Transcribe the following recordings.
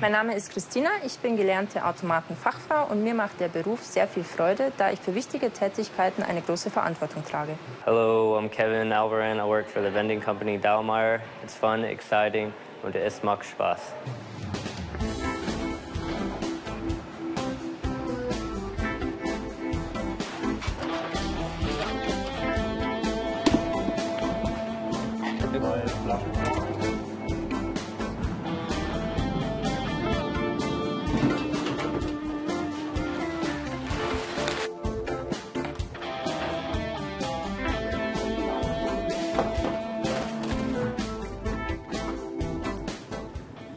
Mein Name ist Christina, ich bin gelernte Automatenfachfrau und mir macht der Beruf sehr viel Freude, da ich für wichtige Tätigkeiten eine große Verantwortung trage. Hello, I'm Kevin Alvaran. I work for the vending company Dallmeyer. It's fun, exciting und es macht Spaß.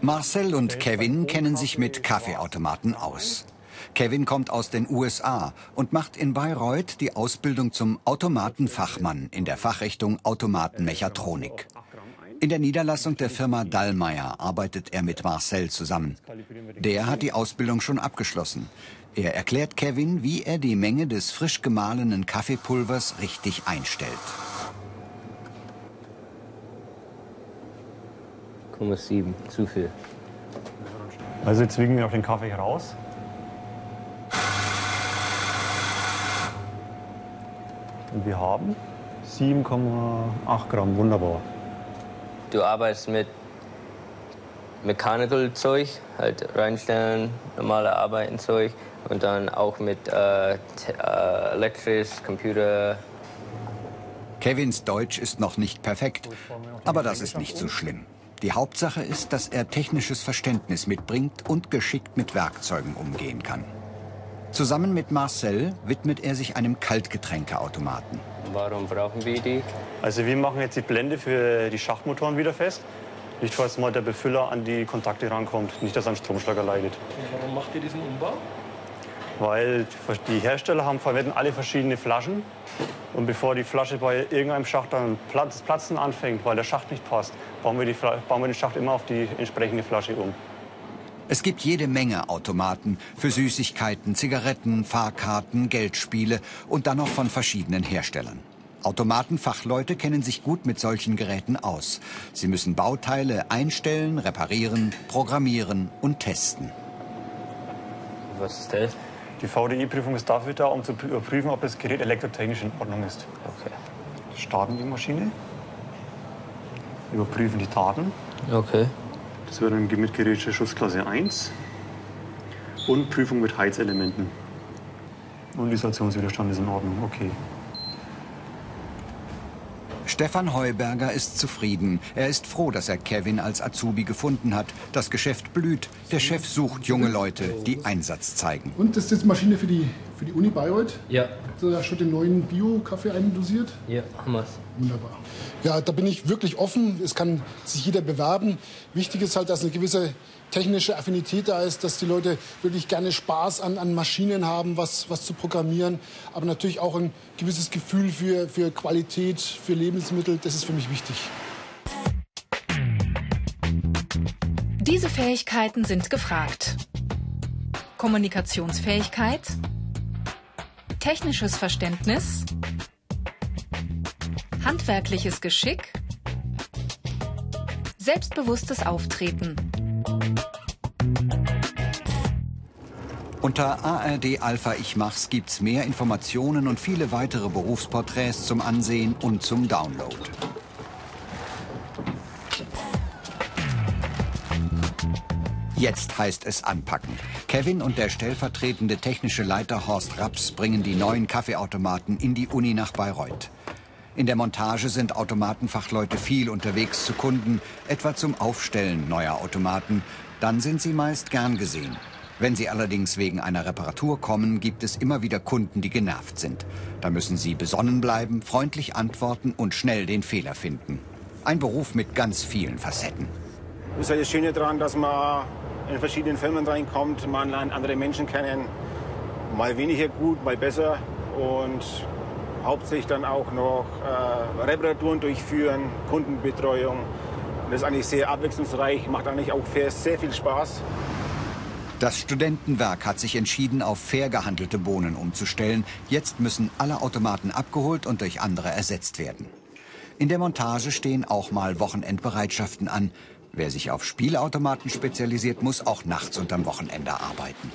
Marcel und Kevin kennen sich mit Kaffeeautomaten aus. Kevin kommt aus den USA und macht in Bayreuth die Ausbildung zum Automatenfachmann in der Fachrichtung Automatenmechatronik. In der Niederlassung der Firma Dallmayr arbeitet er mit Marcel zusammen. Der hat die Ausbildung schon abgeschlossen. Er erklärt Kevin, wie er die Menge des frisch gemahlenen Kaffeepulvers richtig einstellt. 0,7, zu viel. Also jetzt wiegen wir noch den Kaffee raus. Und wir haben 7,8 Gramm, wunderbar. Du arbeitest mit Mechanical Zeug, halt reinstellen, normale Arbeiten Zeug und dann auch mit äh, äh, elektrisch, Computer. Kevins Deutsch ist noch nicht perfekt, aber das ist nicht so schlimm. Die Hauptsache ist, dass er technisches Verständnis mitbringt und geschickt mit Werkzeugen umgehen kann. Zusammen mit Marcel widmet er sich einem Kaltgetränkeautomaten. Warum brauchen wir die? Also wir machen jetzt die Blende für die Schachtmotoren wieder fest. Nicht, falls mal der Befüller an die Kontakte rankommt, nicht, dass er einen Stromschlager leidet. Und warum macht ihr diesen Umbau? Weil die Hersteller haben, verwenden alle verschiedene Flaschen. Und bevor die Flasche bei irgendeinem Schacht dann Platz, Platzen anfängt, weil der Schacht nicht passt, bauen wir, die, bauen wir den Schacht immer auf die entsprechende Flasche um. Es gibt jede Menge Automaten für Süßigkeiten, Zigaretten, Fahrkarten, Geldspiele und dann noch von verschiedenen Herstellern. Automatenfachleute kennen sich gut mit solchen Geräten aus. Sie müssen Bauteile einstellen, reparieren, programmieren und testen. Was ist das? Die VDI-Prüfung ist dafür da, um zu überprüfen, ob das Gerät elektrotechnisch in Ordnung ist. Okay. Starten die Maschine, überprüfen die Daten. Okay. Das wäre dann mit Gerätsche Schussklasse 1 und Prüfung mit Heizelementen. Und Isolationswiderstand ist in Ordnung, okay. Stefan Heuberger ist zufrieden. Er ist froh, dass er Kevin als Azubi gefunden hat. Das Geschäft blüht. Der Chef sucht junge Leute, die Einsatz zeigen. Und das ist jetzt Maschine für die, für die Uni Bayreuth? Ja. Hast du da schon den neuen Bio-Kaffee eindosiert? Ja, haben wir's. Wunderbar. Ja, da bin ich wirklich offen. Es kann sich jeder bewerben. Wichtig ist halt, dass eine gewisse technische Affinität da ist, dass die Leute wirklich gerne Spaß an, an Maschinen haben, was, was zu programmieren, aber natürlich auch ein gewisses Gefühl für, für Qualität, für Lebensmittel, das ist für mich wichtig. Diese Fähigkeiten sind gefragt. Kommunikationsfähigkeit, technisches Verständnis, handwerkliches Geschick, selbstbewusstes Auftreten. Unter ARD Alpha Ich Mach's gibt's mehr Informationen und viele weitere Berufsporträts zum Ansehen und zum Download. Jetzt heißt es anpacken. Kevin und der stellvertretende technische Leiter Horst Raps bringen die neuen Kaffeeautomaten in die Uni nach Bayreuth. In der Montage sind Automatenfachleute viel unterwegs zu Kunden, etwa zum Aufstellen neuer Automaten. Dann sind sie meist gern gesehen. Wenn sie allerdings wegen einer Reparatur kommen, gibt es immer wieder Kunden, die genervt sind. Da müssen sie besonnen bleiben, freundlich antworten und schnell den Fehler finden. Ein Beruf mit ganz vielen Facetten. Das ist halt das Schöne daran, dass man in verschiedenen Firmen reinkommt, man lernt andere Menschen kennen, mal weniger gut, mal besser und hauptsächlich dann auch noch äh, Reparaturen durchführen, Kundenbetreuung. Das ist eigentlich sehr abwechslungsreich, macht eigentlich auch sehr viel Spaß. Das Studentenwerk hat sich entschieden, auf fair gehandelte Bohnen umzustellen. Jetzt müssen alle Automaten abgeholt und durch andere ersetzt werden. In der Montage stehen auch mal Wochenendbereitschaften an. Wer sich auf Spielautomaten spezialisiert, muss auch nachts und am Wochenende arbeiten.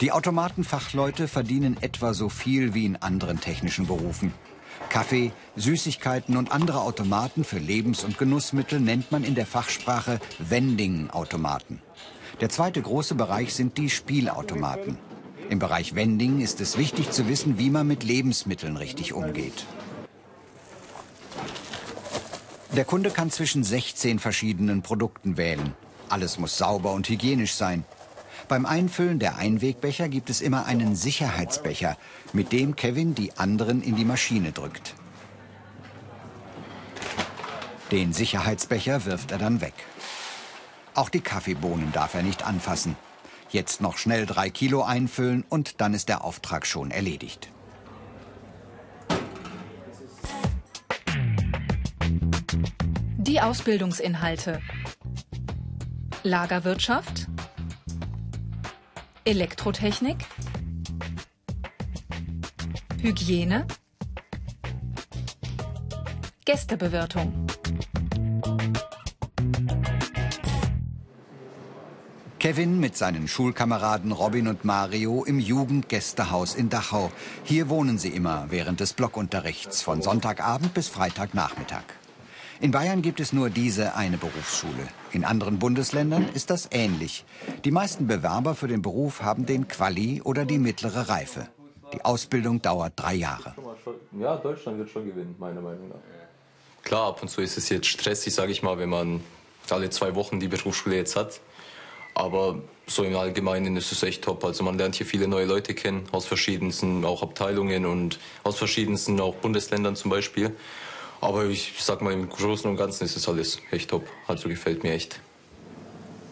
Die Automatenfachleute verdienen etwa so viel wie in anderen technischen Berufen. Kaffee, Süßigkeiten und andere Automaten für Lebens- und Genussmittel nennt man in der Fachsprache Vending-Automaten. Der zweite große Bereich sind die Spielautomaten. Im Bereich Vending ist es wichtig zu wissen, wie man mit Lebensmitteln richtig umgeht. Der Kunde kann zwischen 16 verschiedenen Produkten wählen. Alles muss sauber und hygienisch sein. Beim Einfüllen der Einwegbecher gibt es immer einen Sicherheitsbecher, mit dem Kevin die anderen in die Maschine drückt. Den Sicherheitsbecher wirft er dann weg. Auch die Kaffeebohnen darf er nicht anfassen. Jetzt noch schnell drei Kilo einfüllen und dann ist der Auftrag schon erledigt. Die Ausbildungsinhalte. Lagerwirtschaft. Elektrotechnik. Hygiene. Gästebewirtung. Kevin mit seinen Schulkameraden Robin und Mario im Jugendgästehaus in Dachau. Hier wohnen sie immer während des Blockunterrichts von Sonntagabend bis Freitagnachmittag. In Bayern gibt es nur diese eine Berufsschule. In anderen Bundesländern ist das ähnlich. Die meisten Bewerber für den Beruf haben den Quali oder die mittlere Reife. Die Ausbildung dauert drei Jahre. Ja, Deutschland wird schon gewinnen, meiner Meinung nach. Klar, ab und zu ist es jetzt stressig, sage ich mal, wenn man alle zwei Wochen die Berufsschule jetzt hat. Aber so im Allgemeinen ist es echt top. Also man lernt hier viele neue Leute kennen, aus verschiedensten auch Abteilungen und aus verschiedensten auch Bundesländern zum Beispiel. Aber ich sag mal, im Großen und Ganzen ist es alles echt top. Also gefällt mir echt.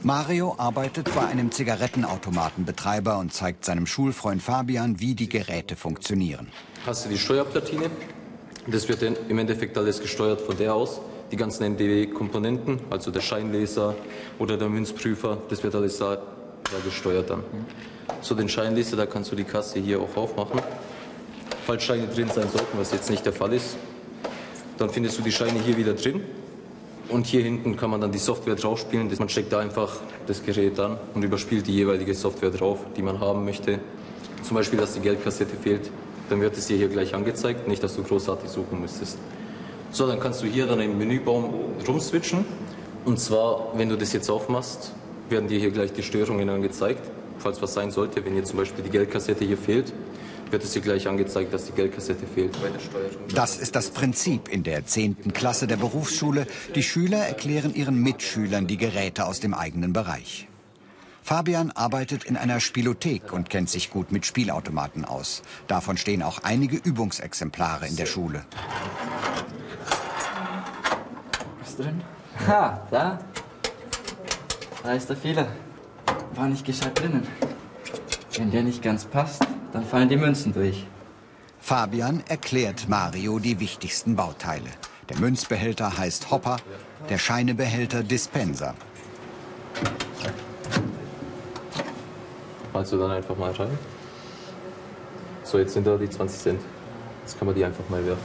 Mario arbeitet bei einem Zigarettenautomatenbetreiber und zeigt seinem Schulfreund Fabian, wie die Geräte funktionieren. Hast du die Steuerplatine? Das wird im Endeffekt alles gesteuert von der aus die ganzen NDW-Komponenten, also der Scheinleser oder der Münzprüfer, das wird alles da, da gesteuert dann. So den Scheinleser, da kannst du die Kasse hier auch aufmachen. Falls Scheine drin sein sollten, was jetzt nicht der Fall ist, dann findest du die Scheine hier wieder drin. Und hier hinten kann man dann die Software draufspielen. Man steckt da einfach das Gerät an und überspielt die jeweilige Software drauf, die man haben möchte. Zum Beispiel, dass die Geldkassette fehlt, dann wird es dir hier gleich angezeigt, nicht, dass du großartig suchen müsstest. So, dann kannst du hier dann im Menübaum rumswitchen. Und zwar, wenn du das jetzt aufmachst, werden dir hier gleich die Störungen angezeigt. Falls was sein sollte, wenn jetzt zum Beispiel die Geldkassette hier fehlt, wird es dir gleich angezeigt, dass die Geldkassette fehlt bei der Steuerung. Das ist das Prinzip in der 10. Klasse der Berufsschule. Die Schüler erklären ihren Mitschülern die Geräte aus dem eigenen Bereich. Fabian arbeitet in einer Spielothek und kennt sich gut mit Spielautomaten aus. Davon stehen auch einige Übungsexemplare in der Schule drin? Ha, da. Da ist der Fehler. War nicht gescheit drinnen. Wenn der nicht ganz passt, dann fallen die Münzen durch. Fabian erklärt Mario die wichtigsten Bauteile. Der Münzbehälter heißt Hopper, der Scheinebehälter Dispenser. Malst du dann einfach mal rein? So, jetzt sind da die 20 Cent. Jetzt kann man die einfach mal werfen.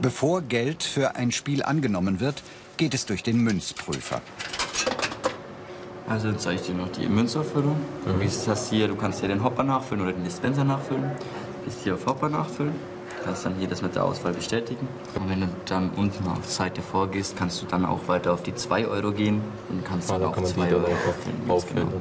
Bevor Geld für ein Spiel angenommen wird, geht es durch den Münzprüfer. Also jetzt zeige ich dir noch die Münzauffüllung. Mhm. Du hast hier, du kannst hier den Hopper nachfüllen oder den Dispenser nachfüllen. Bist hier auf Hopper nachfüllen. Kannst dann hier das mit der Auswahl bestätigen. Und wenn du dann unten auf die Seite vorgehst, kannst du dann auch weiter auf die 2 Euro gehen und kannst ah, dann, dann auch 2 Euro auffüllen. Genau.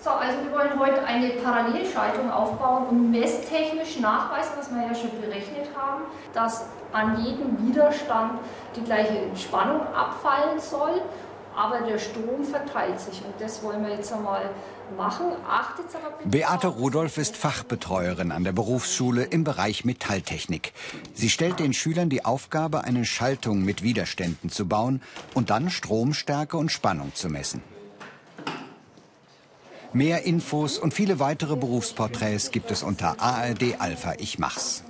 So, also wir wollen heute eine Parallelschaltung aufbauen und messtechnisch nachweisen, was wir ja schon berechnet haben, dass an jedem Widerstand die gleiche Spannung abfallen soll, aber der Strom verteilt sich und das wollen wir jetzt einmal machen. Achtet aber bitte Beate Rudolph ist Fachbetreuerin an der Berufsschule im Bereich Metalltechnik. Sie stellt den Schülern die Aufgabe, eine Schaltung mit Widerständen zu bauen und dann Stromstärke und Spannung zu messen. Mehr Infos und viele weitere Berufsporträts gibt es unter ARD Alpha Ich Mach's.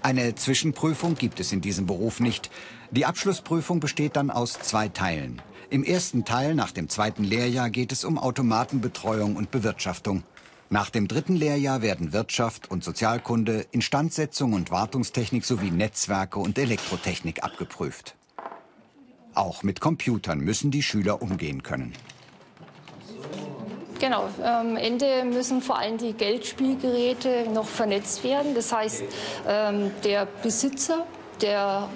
Eine Zwischenprüfung gibt es in diesem Beruf nicht. Die Abschlussprüfung besteht dann aus zwei Teilen. Im ersten Teil nach dem zweiten Lehrjahr geht es um Automatenbetreuung und Bewirtschaftung. Nach dem dritten Lehrjahr werden Wirtschaft und Sozialkunde, Instandsetzung und Wartungstechnik sowie Netzwerke und Elektrotechnik abgeprüft. Auch mit Computern müssen die Schüler umgehen können. Genau, am Ende müssen vor allem die Geldspielgeräte noch vernetzt werden. Das heißt, ähm, der Besitzer der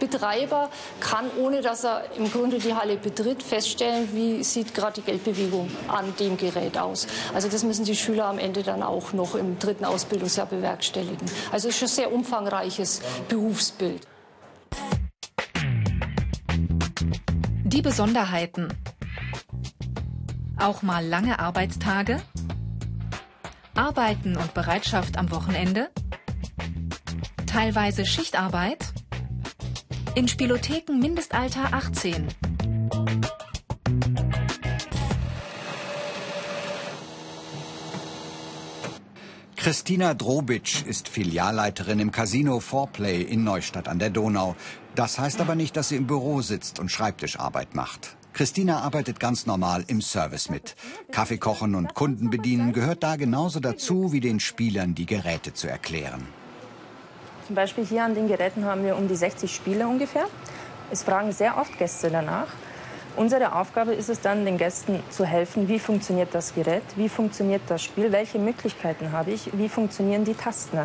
Hallenbetreiber kann, ohne dass er im Grunde die Halle betritt, feststellen, wie sieht gerade die Geldbewegung an dem Gerät aus. Also das müssen die Schüler am Ende dann auch noch im dritten Ausbildungsjahr bewerkstelligen. Also es ist ein sehr umfangreiches Berufsbild. Die Besonderheiten. Auch mal lange Arbeitstage? Arbeiten und Bereitschaft am Wochenende? Teilweise Schichtarbeit? In Spielotheken Mindestalter 18. Christina Drobitsch ist Filialleiterin im Casino Foreplay in Neustadt an der Donau. Das heißt aber nicht, dass sie im Büro sitzt und Schreibtischarbeit macht. Christina arbeitet ganz normal im Service mit. Kaffee kochen und Kunden bedienen gehört da genauso dazu, wie den Spielern die Geräte zu erklären. Zum Beispiel hier an den Geräten haben wir um die 60 Spiele ungefähr. Es fragen sehr oft Gäste danach. Unsere Aufgabe ist es dann, den Gästen zu helfen, wie funktioniert das Gerät, wie funktioniert das Spiel, welche Möglichkeiten habe ich, wie funktionieren die Tasten.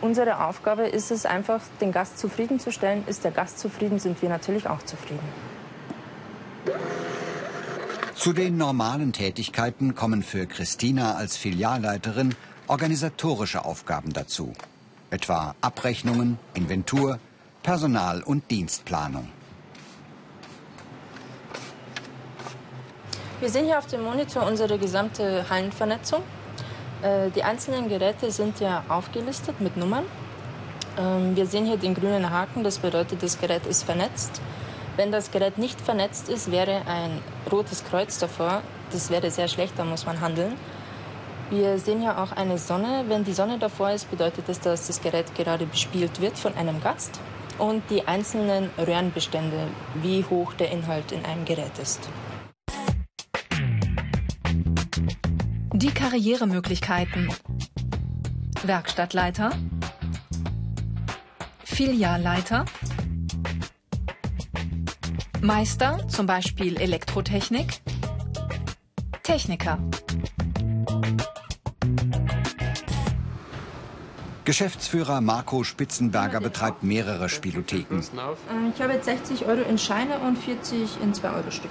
Unsere Aufgabe ist es einfach, den Gast zufriedenzustellen. Ist der Gast zufrieden, sind wir natürlich auch zufrieden. Zu den normalen Tätigkeiten kommen für Christina als Filialleiterin organisatorische Aufgaben dazu. Etwa Abrechnungen, Inventur, Personal- und Dienstplanung. Wir sehen hier auf dem Monitor unsere gesamte Hallenvernetzung. Äh, die einzelnen Geräte sind ja aufgelistet mit Nummern. Ähm, wir sehen hier den grünen Haken, das bedeutet, das Gerät ist vernetzt. Wenn das Gerät nicht vernetzt ist, wäre ein rotes Kreuz davor. Das wäre sehr schlecht, da muss man handeln. Wir sehen hier auch eine Sonne. Wenn die Sonne davor ist, bedeutet das, dass das Gerät gerade bespielt wird von einem Gast. Und die einzelnen Röhrenbestände, wie hoch der Inhalt in einem Gerät ist. Die Karrieremöglichkeiten. Werkstattleiter. Filialleiter. Meister, zum Beispiel Elektrotechnik. Techniker. Geschäftsführer Marco Spitzenberger betreibt mehrere Spielotheken. Äh, ich habe jetzt 60 Euro in Scheine und 40 in 2-Euro-Stücke.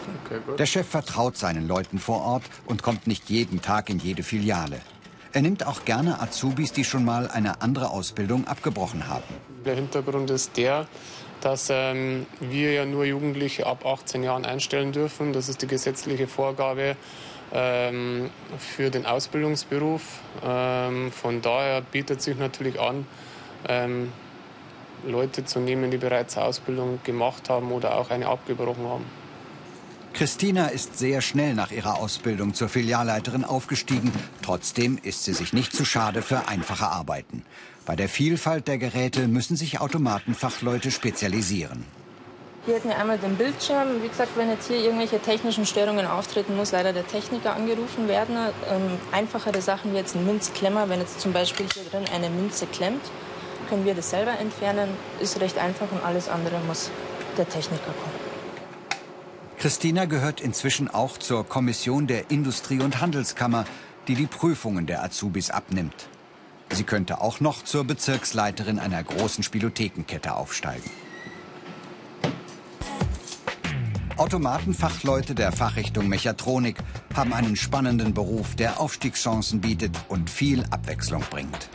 Der Chef vertraut seinen Leuten vor Ort und kommt nicht jeden Tag in jede Filiale. Er nimmt auch gerne Azubis, die schon mal eine andere Ausbildung abgebrochen haben. Der Hintergrund ist der, dass ähm, wir ja nur Jugendliche ab 18 Jahren einstellen dürfen. Das ist die gesetzliche Vorgabe ähm, für den Ausbildungsberuf. Ähm, von daher bietet sich natürlich an, ähm, Leute zu nehmen, die bereits Ausbildung gemacht haben oder auch eine abgebrochen haben. Christina ist sehr schnell nach ihrer Ausbildung zur Filialleiterin aufgestiegen. Trotzdem ist sie sich nicht zu schade für einfache Arbeiten. Bei der Vielfalt der Geräte müssen sich Automatenfachleute spezialisieren. Hier hätten wir einmal den Bildschirm. Wie gesagt, wenn jetzt hier irgendwelche technischen Störungen auftreten, muss leider der Techniker angerufen werden. Ähm, einfachere Sachen wie jetzt ein Münzklemmer, wenn jetzt zum Beispiel hier drin eine Münze klemmt, können wir das selber entfernen. Ist recht einfach und alles andere muss der Techniker kommen. Christina gehört inzwischen auch zur Kommission der Industrie- und Handelskammer, die die Prüfungen der Azubis abnimmt. Sie könnte auch noch zur Bezirksleiterin einer großen Spielothekenkette aufsteigen. Automatenfachleute der Fachrichtung Mechatronik haben einen spannenden Beruf, der Aufstiegschancen bietet und viel Abwechslung bringt.